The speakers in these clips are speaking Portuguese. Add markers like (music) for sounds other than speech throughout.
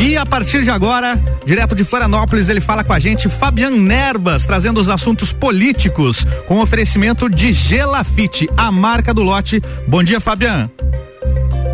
E a partir de agora, direto de Florianópolis, ele fala com a gente Fabian Nerbas, trazendo os assuntos políticos, com oferecimento de Gelafite, a marca do lote. Bom dia, Fabian.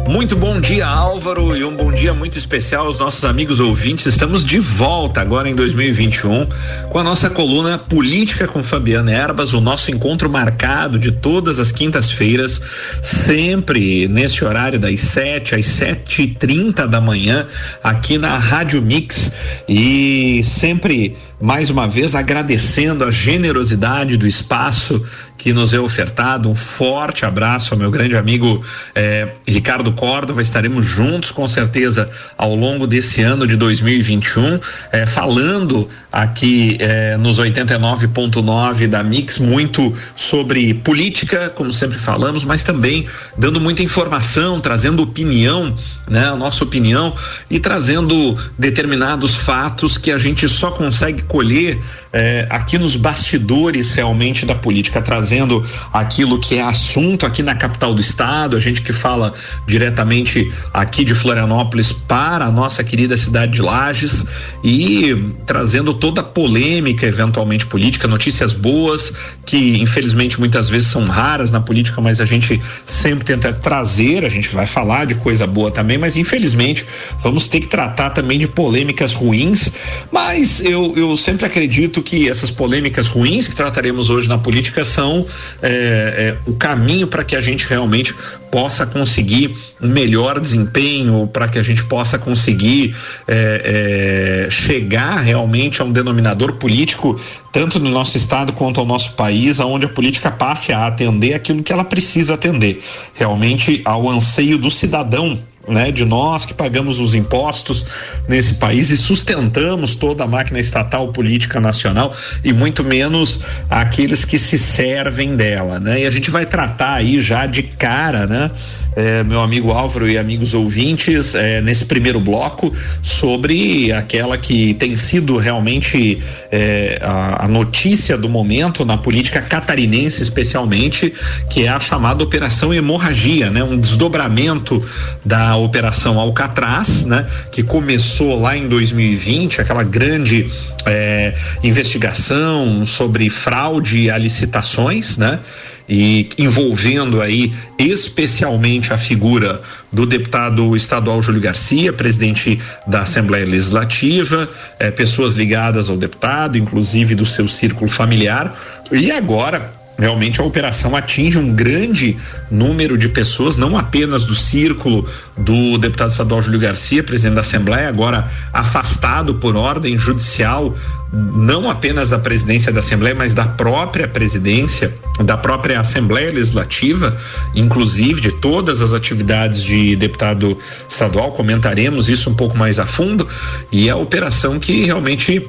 Muito bom dia, Álvaro, e um bom dia muito especial aos nossos amigos ouvintes. Estamos de volta agora em 2021 com a nossa coluna Política com Fabiana Erbas, o nosso encontro marcado de todas as quintas-feiras, sempre nesse horário das 7 às sete e trinta da manhã, aqui na Rádio Mix. E sempre mais uma vez agradecendo a generosidade do espaço que nos é ofertado. Um forte abraço ao meu grande amigo eh, Ricardo Córdova. Estaremos juntos com certeza ao longo desse ano de 2021, eh, falando aqui eh, nos 89.9 da Mix muito sobre política, como sempre falamos, mas também dando muita informação, trazendo opinião, né, a nossa opinião e trazendo determinados fatos que a gente só consegue colher é, aqui nos bastidores realmente da política, trazendo aquilo que é assunto aqui na capital do estado, a gente que fala diretamente aqui de Florianópolis para a nossa querida cidade de Lages e trazendo toda a polêmica eventualmente política, notícias boas que infelizmente muitas vezes são raras na política, mas a gente sempre tenta trazer, a gente vai falar de coisa boa também, mas infelizmente vamos ter que tratar também de polêmicas ruins, mas eu, eu sempre acredito que essas polêmicas ruins que trataremos hoje na política são é, é, o caminho para que a gente realmente possa conseguir um melhor desempenho, para que a gente possa conseguir é, é, chegar realmente a um denominador político, tanto no nosso estado quanto ao nosso país, aonde a política passe a atender aquilo que ela precisa atender, realmente ao anseio do cidadão né, de nós que pagamos os impostos nesse país e sustentamos toda a máquina estatal política nacional e muito menos aqueles que se servem dela, né? E a gente vai tratar aí já de cara, né? É, meu amigo Álvaro e amigos ouvintes, é, nesse primeiro bloco, sobre aquela que tem sido realmente é, a, a, notícia do momento na política catarinense, especialmente, que é a chamada Operação Hemorragia, né? Um desdobramento da Operação Alcatraz, né? Que começou lá em 2020, aquela grande é, investigação sobre fraude a licitações, né? E envolvendo aí especialmente a figura do deputado estadual Júlio Garcia, presidente da Assembleia Legislativa, eh, pessoas ligadas ao deputado, inclusive do seu círculo familiar, e agora Realmente a operação atinge um grande número de pessoas, não apenas do círculo do deputado estadual Júlio Garcia, presidente da Assembleia, agora afastado por ordem judicial, não apenas da presidência da Assembleia, mas da própria presidência, da própria Assembleia Legislativa, inclusive de todas as atividades de deputado estadual. Comentaremos isso um pouco mais a fundo. E a operação que realmente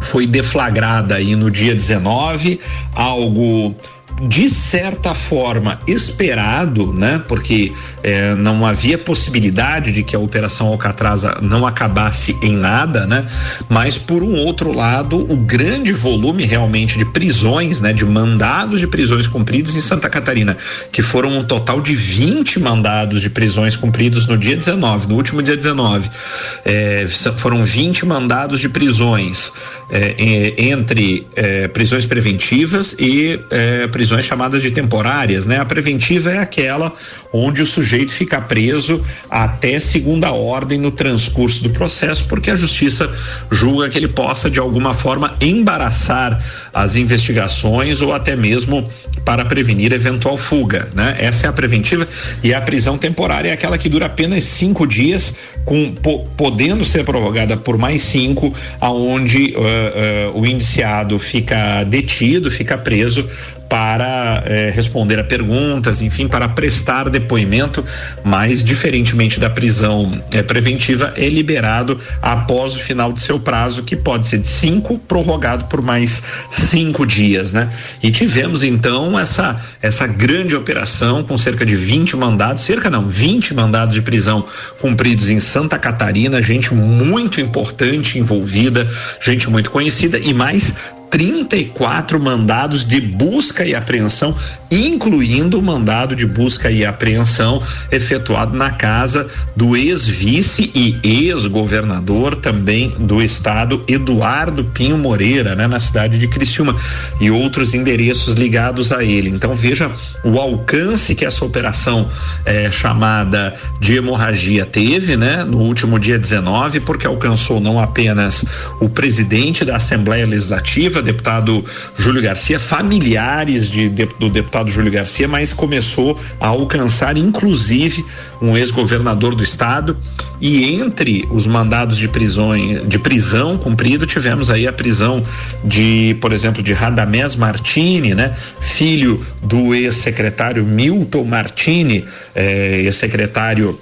foi deflagrada aí no dia 19, algo de certa forma esperado, né? Porque eh, não havia possibilidade de que a operação Alcatraz não acabasse em nada, né? Mas por um outro lado, o grande volume realmente de prisões, né? De mandados de prisões cumpridos em Santa Catarina, que foram um total de 20 mandados de prisões cumpridos no dia 19, no último dia 19, eh, foram 20 mandados de prisões eh, entre prisões preventivas e prisões prisões chamadas de temporárias, né? A preventiva é aquela onde o sujeito fica preso até segunda ordem no transcurso do processo, porque a justiça julga que ele possa de alguma forma embaraçar as investigações ou até mesmo para prevenir eventual fuga, né? Essa é a preventiva e a prisão temporária é aquela que dura apenas cinco dias, com po, podendo ser prorrogada por mais cinco, aonde uh, uh, o indiciado fica detido, fica preso para eh, responder a perguntas, enfim, para prestar depoimento, mas diferentemente da prisão eh, preventiva, é liberado após o final de seu prazo, que pode ser de cinco, prorrogado por mais cinco dias, né? E tivemos então essa essa grande operação com cerca de 20 mandados, cerca não, 20 mandados de prisão cumpridos em Santa Catarina, gente muito importante envolvida, gente muito conhecida e mais 34 mandados de busca e apreensão, incluindo o mandado de busca e apreensão efetuado na casa do ex-vice e ex-governador também do estado, Eduardo Pinho Moreira, né, na cidade de Criciúma, e outros endereços ligados a ele. Então veja o alcance que essa operação é, chamada de hemorragia teve, né, no último dia 19, porque alcançou não apenas o presidente da Assembleia Legislativa, deputado Júlio Garcia, familiares de, de, do deputado Júlio Garcia, mas começou a alcançar inclusive um ex-governador do estado. E entre os mandados de prisão de prisão cumprido tivemos aí a prisão de, por exemplo, de Radamés Martini, né, filho do ex-secretário Milton Martini, eh, ex-secretário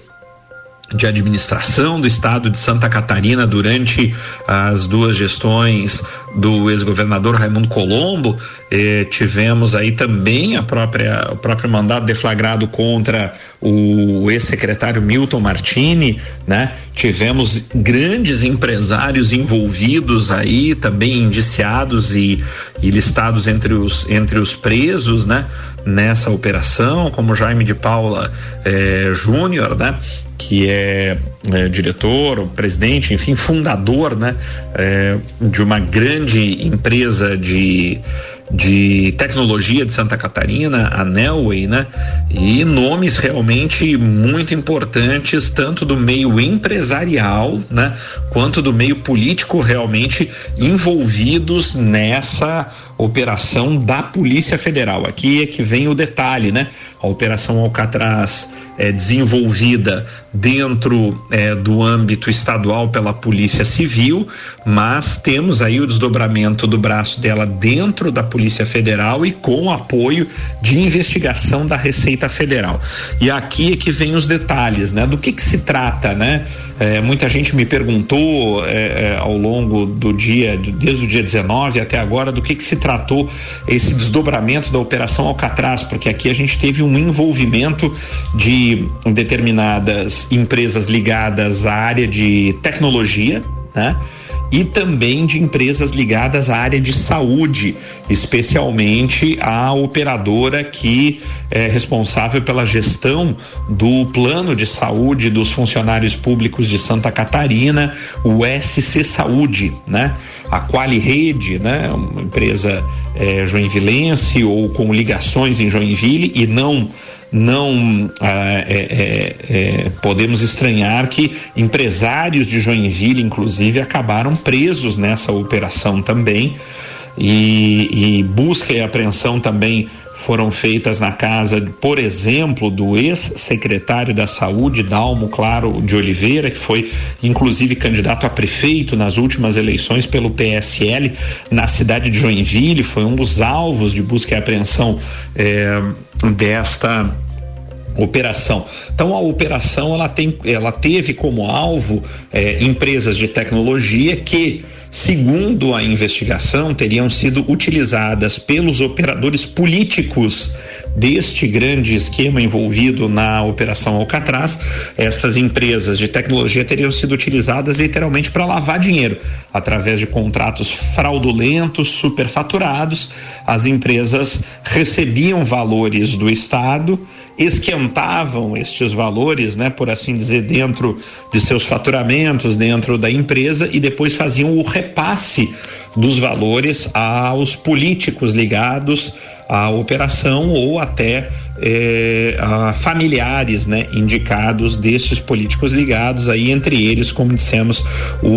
de administração do estado de Santa Catarina durante as duas gestões do ex-governador Raimundo Colombo, eh, tivemos aí também a própria o próprio mandato deflagrado contra o ex-secretário Milton Martini, né? Tivemos grandes empresários envolvidos aí, também indiciados e, e listados entre os entre os presos, né? Nessa operação, como Jaime de Paula eh, Júnior, né? que é, é, diretor, presidente, enfim, fundador, né, é, de uma grande empresa de de tecnologia de Santa Catarina, a Nelway, né? E nomes realmente muito importantes, tanto do meio empresarial, né? Quanto do meio político, realmente envolvidos nessa operação da Polícia Federal. Aqui é que vem o detalhe, né? A Operação Alcatraz é, desenvolvida dentro é, do âmbito estadual pela Polícia Civil, mas temos aí o desdobramento do braço dela dentro da Polícia Federal e com apoio de investigação da Receita Federal. E aqui é que vem os detalhes, né? Do que que se trata, né? É, muita gente me perguntou é, ao longo do dia, desde o dia 19 até agora, do que que se tratou esse desdobramento da Operação Alcatraz, porque aqui a gente teve um envolvimento de determinadas empresas ligadas à área de tecnologia, né? e também de empresas ligadas à área de saúde, especialmente a operadora que é responsável pela gestão do plano de saúde dos funcionários públicos de Santa Catarina, o SC Saúde, né? A Quali Rede, né? Uma empresa é, joinvilense ou com ligações em Joinville e não não ah, é, é, é, podemos estranhar que empresários de Joinville, inclusive, acabaram presos nessa operação também. E, e busca e apreensão também foram feitas na casa, por exemplo, do ex-secretário da Saúde, Dalmo Claro de Oliveira, que foi inclusive candidato a prefeito nas últimas eleições pelo PSL na cidade de Joinville, foi um dos alvos de busca e apreensão eh, desta operação. Então a operação ela tem, ela teve como alvo eh, empresas de tecnologia que segundo a investigação, teriam sido utilizadas pelos operadores políticos deste grande esquema envolvido na Operação Alcatraz. Essas empresas de tecnologia teriam sido utilizadas literalmente para lavar dinheiro através de contratos fraudulentos, superfaturados. As empresas recebiam valores do Estado esquentavam estes valores, né, por assim dizer, dentro de seus faturamentos, dentro da empresa e depois faziam o repasse dos valores aos políticos ligados à operação ou até eh, a familiares né, indicados desses políticos ligados aí entre eles como dissemos o,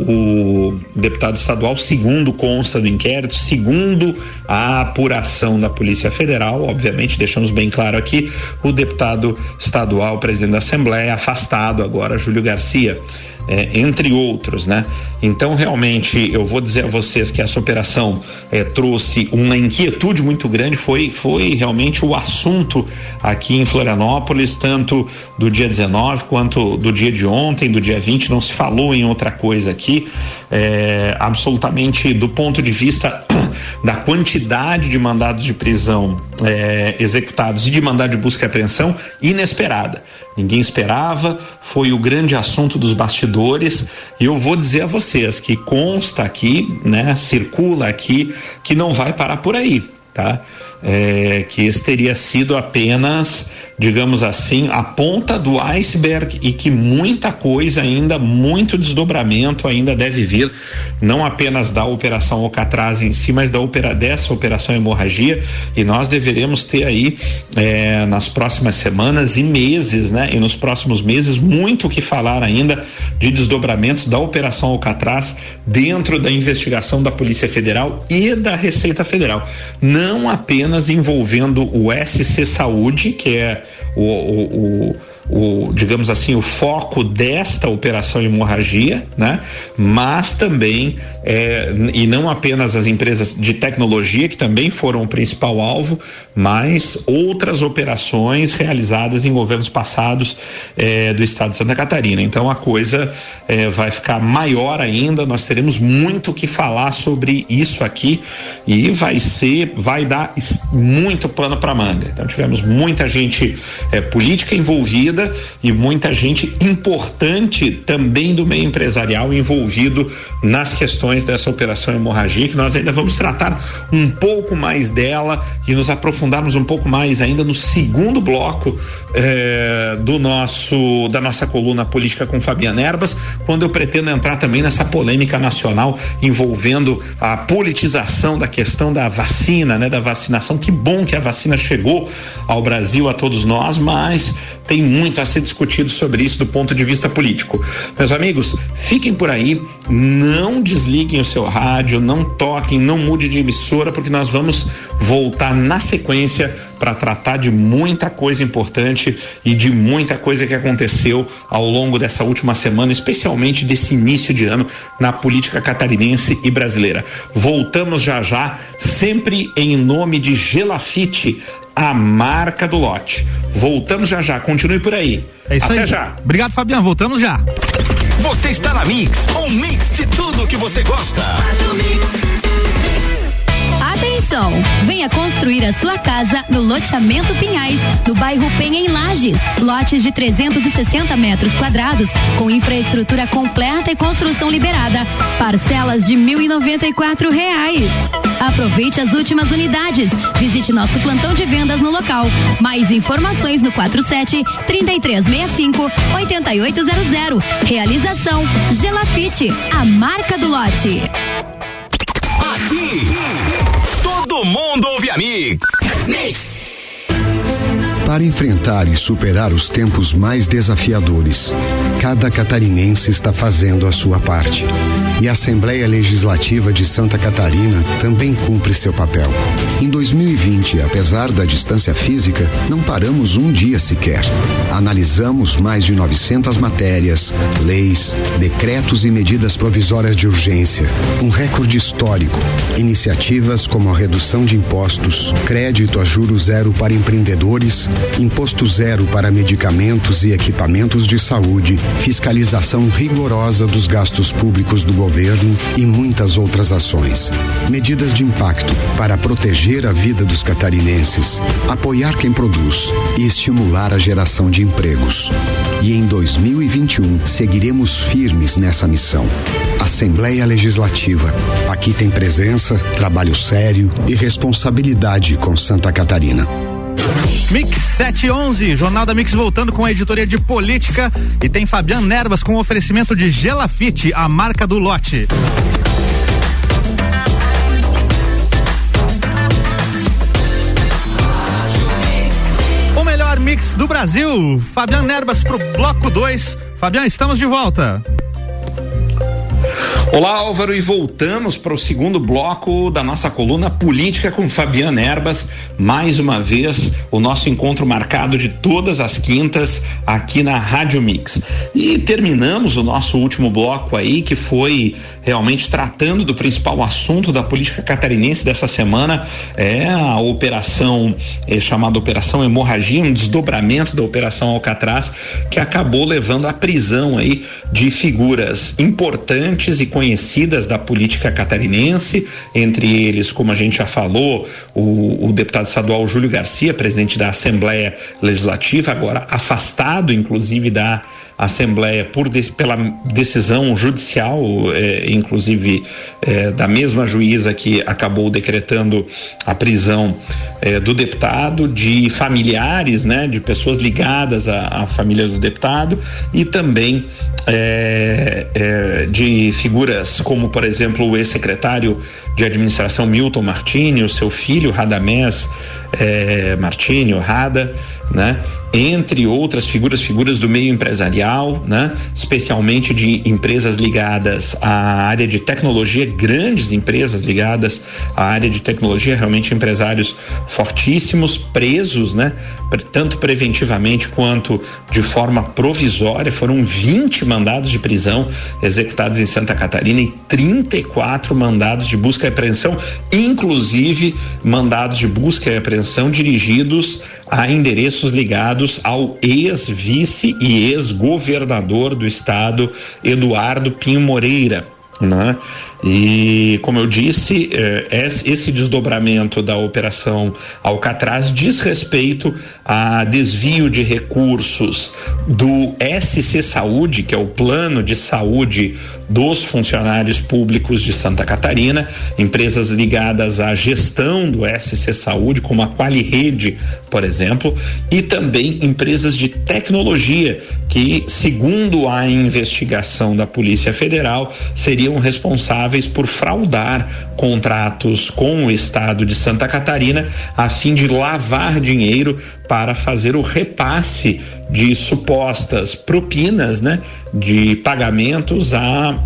o deputado estadual segundo consta do inquérito segundo a apuração da Polícia Federal obviamente deixamos bem claro aqui o deputado estadual presidente da Assembleia afastado agora Júlio Garcia é, entre outros, né? Então, realmente, eu vou dizer a vocês que essa operação é, trouxe uma inquietude muito grande, foi, foi realmente o assunto aqui em Florianópolis, tanto do dia 19 quanto do dia de ontem, do dia 20, não se falou em outra coisa aqui, é, absolutamente do ponto de vista (coughs) da quantidade de mandados de prisão é, executados e de mandado de busca e apreensão inesperada. Ninguém esperava, foi o grande assunto dos bastidores. E eu vou dizer a vocês que consta aqui, né, circula aqui, que não vai parar por aí, tá? É, que esse teria sido apenas digamos assim, a ponta do iceberg e que muita coisa ainda, muito desdobramento ainda deve vir, não apenas da operação Alcatraz em si, mas da opera, dessa operação hemorragia e nós deveremos ter aí eh, nas próximas semanas e meses, né? E nos próximos meses muito o que falar ainda de desdobramentos da operação Alcatraz dentro da investigação da Polícia Federal e da Receita Federal, não apenas envolvendo o SC Saúde, que é 我我我 o, digamos assim, o foco desta operação hemorragia, né? Mas também é, e não apenas as empresas de tecnologia que também foram o principal alvo, mas outras operações realizadas em governos passados é, do estado de Santa Catarina. Então a coisa é, vai ficar maior ainda. Nós teremos muito que falar sobre isso aqui e vai ser, vai dar muito pano para manga. Então tivemos muita gente é, política envolvida e muita gente importante também do meio empresarial envolvido nas questões dessa operação hemorragia, que nós ainda vamos tratar um pouco mais dela e nos aprofundarmos um pouco mais ainda no segundo bloco eh, do nosso da nossa coluna política com Fabiana Erbas, quando eu pretendo entrar também nessa polêmica nacional envolvendo a politização da questão da vacina, né, da vacinação. Que bom que a vacina chegou ao Brasil a todos nós, mas tem muito a ser discutido sobre isso do ponto de vista político. Meus amigos, fiquem por aí, não desliguem o seu rádio, não toquem, não mude de emissora, porque nós vamos voltar na sequência para tratar de muita coisa importante e de muita coisa que aconteceu ao longo dessa última semana, especialmente desse início de ano na política catarinense e brasileira. Voltamos já já, sempre em nome de Gelafite, a marca do lote. Voltamos já já, continue por aí. É isso Até aí. já. Obrigado, Fabiano. Voltamos já. Você está na Mix, um mix de tudo que você gosta. Atenção! Venha construir a sua casa no loteamento Pinhais, no bairro Penha em Lages. Lotes de 360 metros quadrados, com infraestrutura completa e construção liberada. Parcelas de R$ reais. Aproveite as últimas unidades. Visite nosso plantão de vendas no local. Mais informações no 47 3365 8800. Realização Gelafite, a marca do lote. Aqui, todo mundo Mix. Mix. Para enfrentar e superar os tempos mais desafiadores, cada catarinense está fazendo a sua parte. E a Assembleia Legislativa de Santa Catarina também cumpre seu papel. Em 2020, apesar da distância física, não paramos um dia sequer. Analisamos mais de 900 matérias, leis, decretos e medidas provisórias de urgência. Um recorde histórico. Iniciativas como a redução de impostos, crédito a juros zero para empreendedores imposto zero para medicamentos e equipamentos de saúde, fiscalização rigorosa dos gastos públicos do governo e muitas outras ações. Medidas de impacto para proteger a vida dos catarinenses, apoiar quem produz e estimular a geração de empregos. E em 2021 seguiremos firmes nessa missão. Assembleia Legislativa. Aqui tem presença, trabalho sério e responsabilidade com Santa Catarina. Mix 711, Jornal da Mix voltando com a editoria de política e tem Fabiano Nervas com oferecimento de Gelafite, a marca do lote. O melhor mix do Brasil. Fabiano Nervas pro bloco 2. Fabiano, estamos de volta. Olá, Álvaro, e voltamos para o segundo bloco da nossa coluna política com Fabiana Erbas. Mais uma vez, o nosso encontro marcado de todas as quintas aqui na Rádio Mix. E terminamos o nosso último bloco aí, que foi realmente tratando do principal assunto da política catarinense dessa semana, é a operação é, chamada Operação Hemorragia, um desdobramento da Operação Alcatraz, que acabou levando à prisão aí de figuras importantes e conhecidas da política catarinense, entre eles, como a gente já falou, o, o deputado estadual Júlio Garcia, presidente da Assembleia Legislativa, agora afastado, inclusive, da Assembleia por pela decisão judicial, é, inclusive é, da mesma juíza que acabou decretando a prisão é, do deputado, de familiares, né, de pessoas ligadas à, à família do deputado e também é, é, de figuras como, por exemplo, o ex-secretário de administração Milton Martini, o seu filho Radamés é, Martini, o Rada, né? Entre outras figuras, figuras do meio empresarial, né? especialmente de empresas ligadas à área de tecnologia, grandes empresas ligadas à área de tecnologia, realmente empresários fortíssimos, presos, né? tanto preventivamente quanto de forma provisória. Foram 20 mandados de prisão executados em Santa Catarina e 34 mandados de busca e apreensão, inclusive mandados de busca e apreensão dirigidos a endereços ligados ao ex-vice e ex-governador do estado, Eduardo Pinho Moreira. Né? E, como eu disse, eh, esse desdobramento da operação Alcatraz diz respeito a desvio de recursos do SC Saúde, que é o plano de saúde dos funcionários públicos de Santa Catarina, empresas ligadas à gestão do SC Saúde, como a Quali Rede, por exemplo, e também empresas de tecnologia que, segundo a investigação da Polícia Federal, seriam responsáveis responsáveis por fraudar contratos com o estado de Santa Catarina a fim de lavar dinheiro para fazer o repasse de supostas propinas, né, de pagamentos a,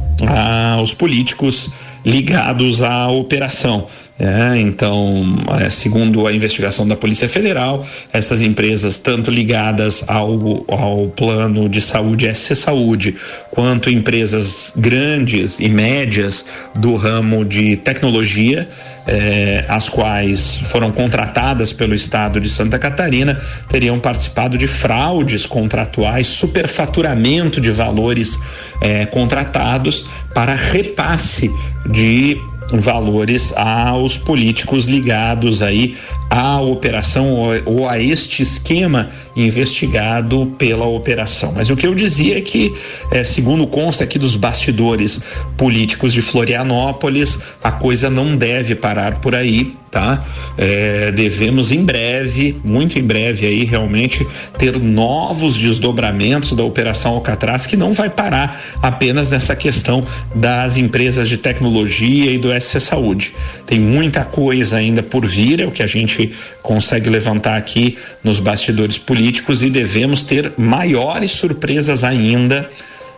aos políticos ligados à operação. É, então, é, segundo a investigação da Polícia Federal, essas empresas, tanto ligadas ao, ao plano de saúde SC Saúde, quanto empresas grandes e médias do ramo de tecnologia, é, as quais foram contratadas pelo Estado de Santa Catarina, teriam participado de fraudes contratuais, superfaturamento de valores é, contratados para repasse de valores aos políticos ligados aí à operação ou, a este esquema investigado pela operação. Mas o que eu dizia é que, é, segundo consta aqui dos bastidores políticos de Florianópolis, a coisa não deve parar por aí tá? É, devemos em breve, muito em breve aí, realmente ter novos desdobramentos da Operação Alcatraz que não vai parar apenas nessa questão das empresas de tecnologia e do SC Saúde. Tem muita coisa ainda por vir, é o que a gente consegue levantar aqui nos bastidores políticos e devemos ter maiores surpresas ainda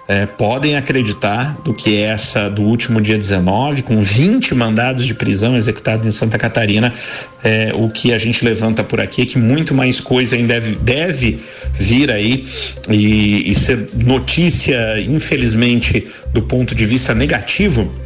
é, podem acreditar do que essa do último dia 19, com 20 mandados de prisão executados em Santa Catarina, é, o que a gente levanta por aqui é que muito mais coisa ainda deve, deve vir aí e, e ser notícia, infelizmente, do ponto de vista negativo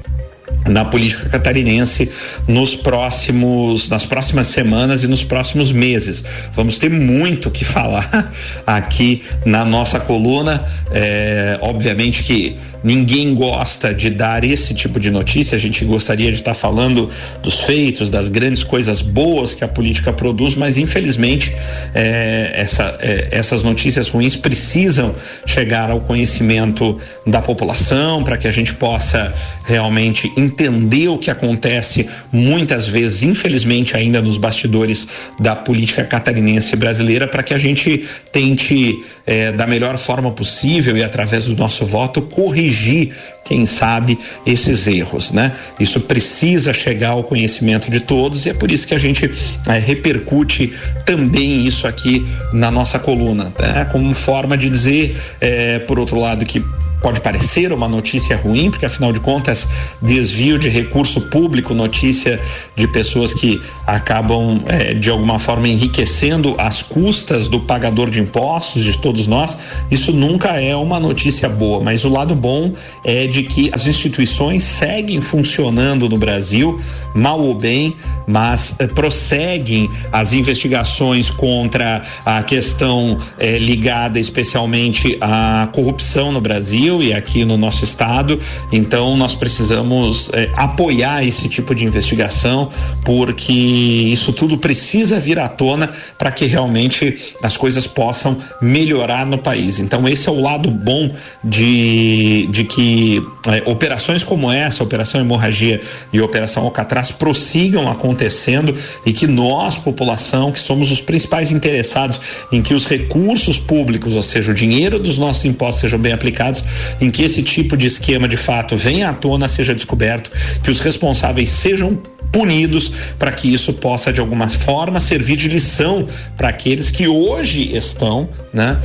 na política catarinense nos próximos nas próximas semanas e nos próximos meses. Vamos ter muito que falar (laughs) aqui na nossa coluna. É, obviamente que ninguém gosta de dar esse tipo de notícia. A gente gostaria de estar tá falando dos feitos, das grandes coisas boas que a política produz, mas infelizmente é, essa, é, essas notícias ruins precisam chegar ao conhecimento da população para que a gente possa realmente entender o que acontece muitas vezes, infelizmente, ainda nos bastidores da política catarinense brasileira, para que a gente tente, é, da melhor forma possível e através do nosso voto, corrigir corrigir, quem sabe, esses erros, né? Isso precisa chegar ao conhecimento de todos e é por isso que a gente é, repercute também isso aqui na nossa coluna, né? Como forma de dizer, é, por outro lado, que pode parecer uma notícia ruim, porque afinal de contas, desvio de recurso público, notícia de pessoas que acabam é, de alguma forma enriquecendo as custas do pagador de impostos, de todos nós, isso nunca é uma notícia boa. Mas o lado bom é de que as instituições seguem funcionando no Brasil, mal ou bem, mas é, prosseguem as investigações contra a questão é, ligada especialmente à corrupção no Brasil Brasil e aqui no nosso estado. Então nós precisamos é, apoiar esse tipo de investigação, porque isso tudo precisa vir à tona para que realmente as coisas possam melhorar no país. Então esse é o lado bom de, de que é, operações como essa, Operação Hemorragia e Operação Alcatraz, prossigam acontecendo e que nós, população, que somos os principais interessados em que os recursos públicos, ou seja, o dinheiro dos nossos impostos sejam bem aplicados, em que esse tipo de esquema de fato venha à tona, seja descoberto, que os responsáveis sejam punidos para que isso possa de alguma forma servir de lição para aqueles que hoje estão, né,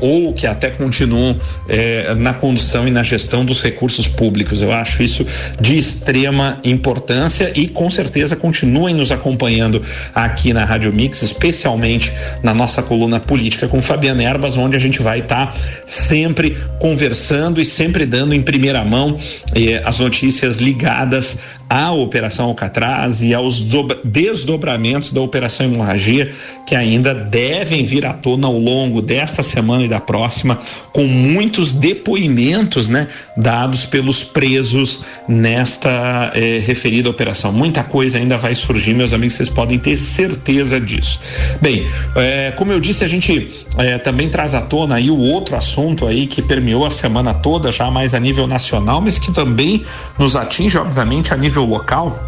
ou que até continuam eh, na condução e na gestão dos recursos públicos. Eu acho isso de extrema importância e com certeza continuem nos acompanhando aqui na Rádio Mix, especialmente na nossa coluna política com Fabiana Erbas, onde a gente vai estar tá sempre conversando e sempre dando em primeira mão eh, as notícias ligadas à Operação Alcatraz e aos desdobramentos da Operação Hemorragia, que ainda devem vir à tona ao longo desta semana e da próxima, com muitos depoimentos né, dados pelos presos nesta eh, referida operação. Muita coisa ainda vai surgir, meus amigos, vocês podem ter certeza disso. Bem, eh, como eu disse, a gente eh, também traz à tona aí o outro assunto aí que permeou a semana toda, já mais a nível nacional, mas que também nos atinge, obviamente, a nível nível local,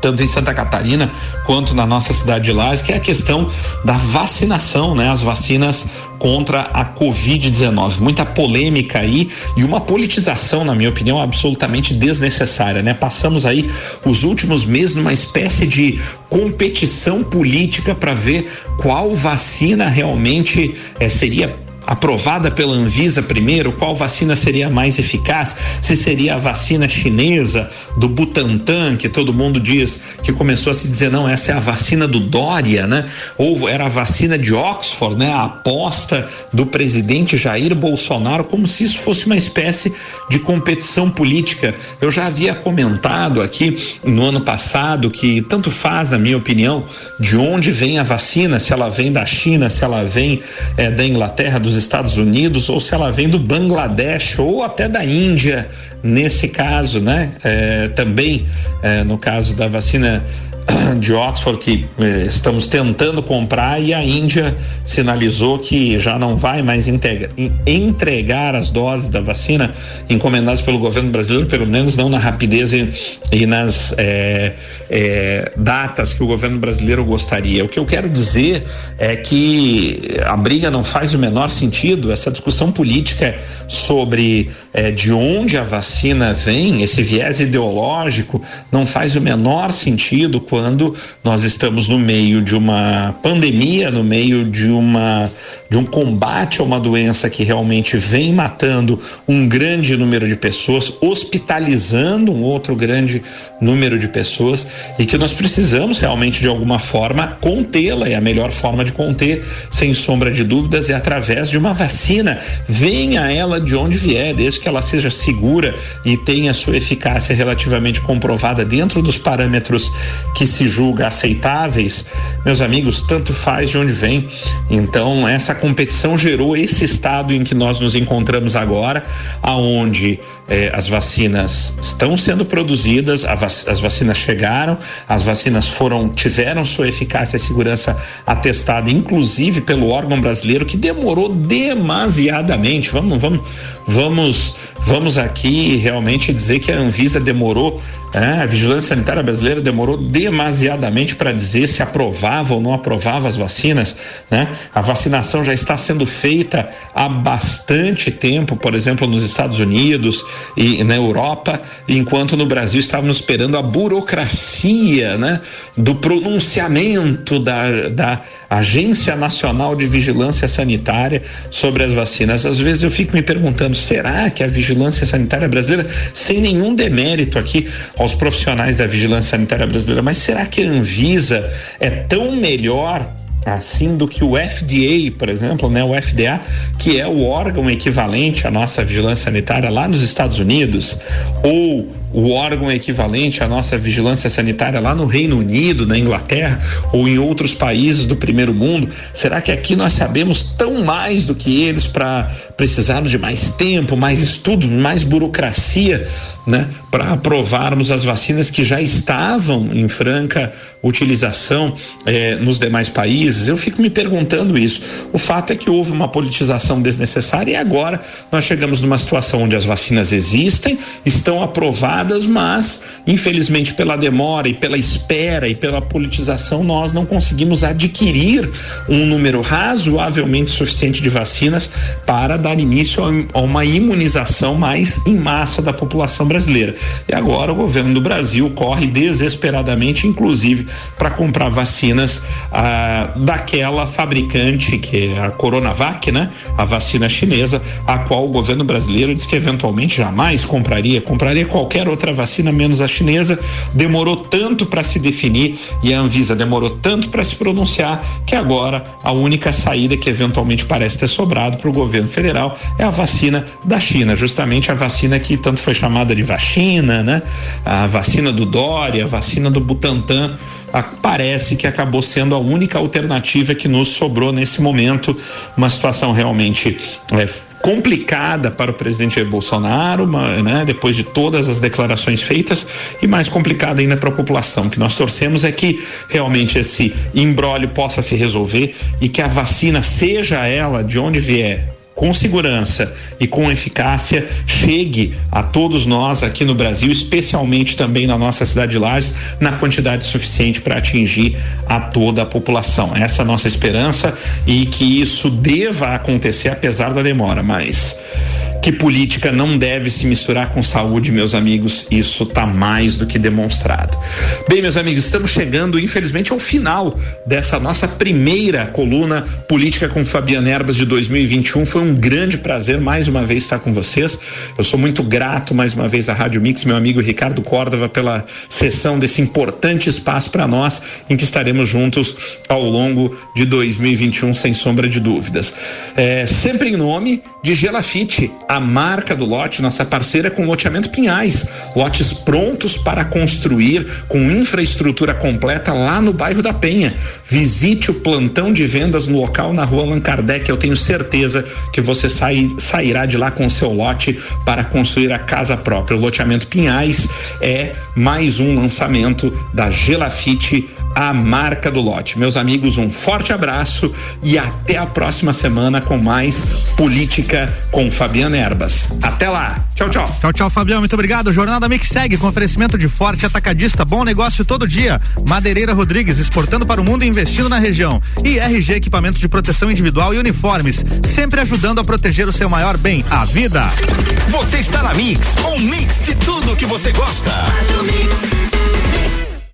tanto em Santa Catarina quanto na nossa cidade de Lages, que é a questão da vacinação, né? As vacinas contra a Covid-19. Muita polêmica aí e uma politização, na minha opinião, absolutamente desnecessária, né? Passamos aí os últimos meses numa espécie de competição política para ver qual vacina realmente eh, seria aprovada pela Anvisa primeiro, qual vacina seria mais eficaz, se seria a vacina chinesa do Butantan, que todo mundo diz que começou a se dizer não, essa é a vacina do Dória, né? Ou era a vacina de Oxford, né? A aposta do presidente Jair Bolsonaro, como se isso fosse uma espécie de competição política. Eu já havia comentado aqui no ano passado que tanto faz, na minha opinião, de onde vem a vacina, se ela vem da China, se ela vem é, da Inglaterra, dos Estados Unidos ou se ela vem do Bangladesh ou até da Índia, nesse caso, né? É, também, é, no caso da vacina (coughs) de Oxford que eh, estamos tentando comprar e a Índia sinalizou que já não vai mais integra, entregar as doses da vacina encomendadas pelo governo brasileiro, pelo menos não na rapidez e, e nas eh, eh, datas que o governo brasileiro gostaria. O que eu quero dizer é que a briga não faz o menor sentido, essa discussão política sobre de onde a vacina vem, esse viés ideológico, não faz o menor sentido quando nós estamos no meio de uma pandemia, no meio de uma de um combate a uma doença que realmente vem matando um grande número de pessoas, hospitalizando um outro grande número de pessoas e que nós precisamos realmente de alguma forma contê-la e a melhor forma de conter, sem sombra de dúvidas, é através de uma vacina. Venha ela de onde vier, desde que ela seja segura e tenha sua eficácia relativamente comprovada dentro dos parâmetros que se julga aceitáveis, meus amigos, tanto faz de onde vem. Então, essa competição gerou esse estado em que nós nos encontramos agora, aonde eh, as vacinas estão sendo produzidas, vac as vacinas chegaram, as vacinas foram tiveram sua eficácia e segurança atestada, inclusive pelo órgão brasileiro, que demorou demasiadamente. Vamos, vamos, vamos, vamos aqui realmente dizer que a Anvisa demorou, né? a Vigilância Sanitária Brasileira demorou demasiadamente para dizer se aprovava ou não aprovava as vacinas, né? A vacinação já está sendo feita há bastante tempo, por exemplo, nos Estados Unidos, e na Europa, enquanto no Brasil estávamos esperando a burocracia, né, do pronunciamento da, da Agência Nacional de Vigilância Sanitária sobre as vacinas. Às vezes eu fico me perguntando, será que a vigilância sanitária brasileira, sem nenhum demérito aqui aos profissionais da vigilância sanitária brasileira, mas será que a Anvisa é tão melhor assim do que o FDA, por exemplo, né, o FDA, que é o órgão equivalente à nossa vigilância sanitária lá nos Estados Unidos, ou o órgão equivalente à nossa vigilância sanitária lá no Reino Unido, na Inglaterra ou em outros países do primeiro mundo? Será que aqui nós sabemos tão mais do que eles para precisar de mais tempo, mais estudo, mais burocracia? né, para aprovarmos as vacinas que já estavam em franca utilização eh, nos demais países. Eu fico me perguntando isso. O fato é que houve uma politização desnecessária e agora nós chegamos numa situação onde as vacinas existem, estão aprovadas, mas infelizmente pela demora e pela espera e pela politização nós não conseguimos adquirir um número razoavelmente suficiente de vacinas para dar início a uma imunização mais em massa da população brasileira. E agora o governo do Brasil corre desesperadamente, inclusive, para comprar vacinas ah, daquela fabricante que é a Coronavac, né? A vacina chinesa, a qual o governo brasileiro diz que eventualmente jamais compraria, compraria qualquer outra vacina menos a chinesa. Demorou tanto para se definir e a Anvisa demorou tanto para se pronunciar que agora a única saída que eventualmente parece ter sobrado para o governo federal é a vacina da China, justamente a vacina que tanto foi chamada de vacina, né? A vacina do Dória, a vacina do Butantan, parece que acabou sendo a única alternativa que nos sobrou nesse momento, uma situação realmente é, complicada para o presidente Bolsonaro, uma, né, depois de todas as declarações feitas, e mais complicada ainda para a população. O que nós torcemos é que realmente esse imbróglio possa se resolver e que a vacina, seja ela de onde vier, com segurança e com eficácia chegue a todos nós aqui no Brasil, especialmente também na nossa cidade de Lages, na quantidade suficiente para atingir a toda a população. Essa é a nossa esperança e que isso deva acontecer apesar da demora, mas que política não deve se misturar com saúde, meus amigos, isso está mais do que demonstrado. Bem, meus amigos, estamos chegando, infelizmente, ao final dessa nossa primeira coluna política com Fabiana Erbas de 2021. Foi um grande prazer mais uma vez estar com vocês. Eu sou muito grato mais uma vez à Rádio Mix, meu amigo Ricardo Córdova, pela sessão desse importante espaço para nós, em que estaremos juntos ao longo de 2021, sem sombra de dúvidas. É, sempre em nome de Gelafite, a marca do lote, nossa parceira com loteamento Pinhais. Lotes prontos para construir com infraestrutura completa lá no bairro da Penha. Visite o plantão de vendas no local na rua Allan Kardec. Eu tenho certeza que você sai, sairá de lá com o seu lote para construir a casa própria. O loteamento Pinhais é mais um lançamento da Gelafite a marca do lote. Meus amigos, um forte abraço e até a próxima semana com mais Política com Fabiana Erbas. Até lá. Tchau, tchau. Tchau, tchau, Fabião. Muito obrigado. Jornada Mix segue com oferecimento de forte atacadista. Bom negócio todo dia. Madeireira Rodrigues, exportando para o mundo e investindo na região. E RG Equipamentos de Proteção Individual e Uniformes, sempre ajudando a proteger o seu maior bem, a vida. Você está na Mix, um mix de tudo que você gosta. Faz o mix.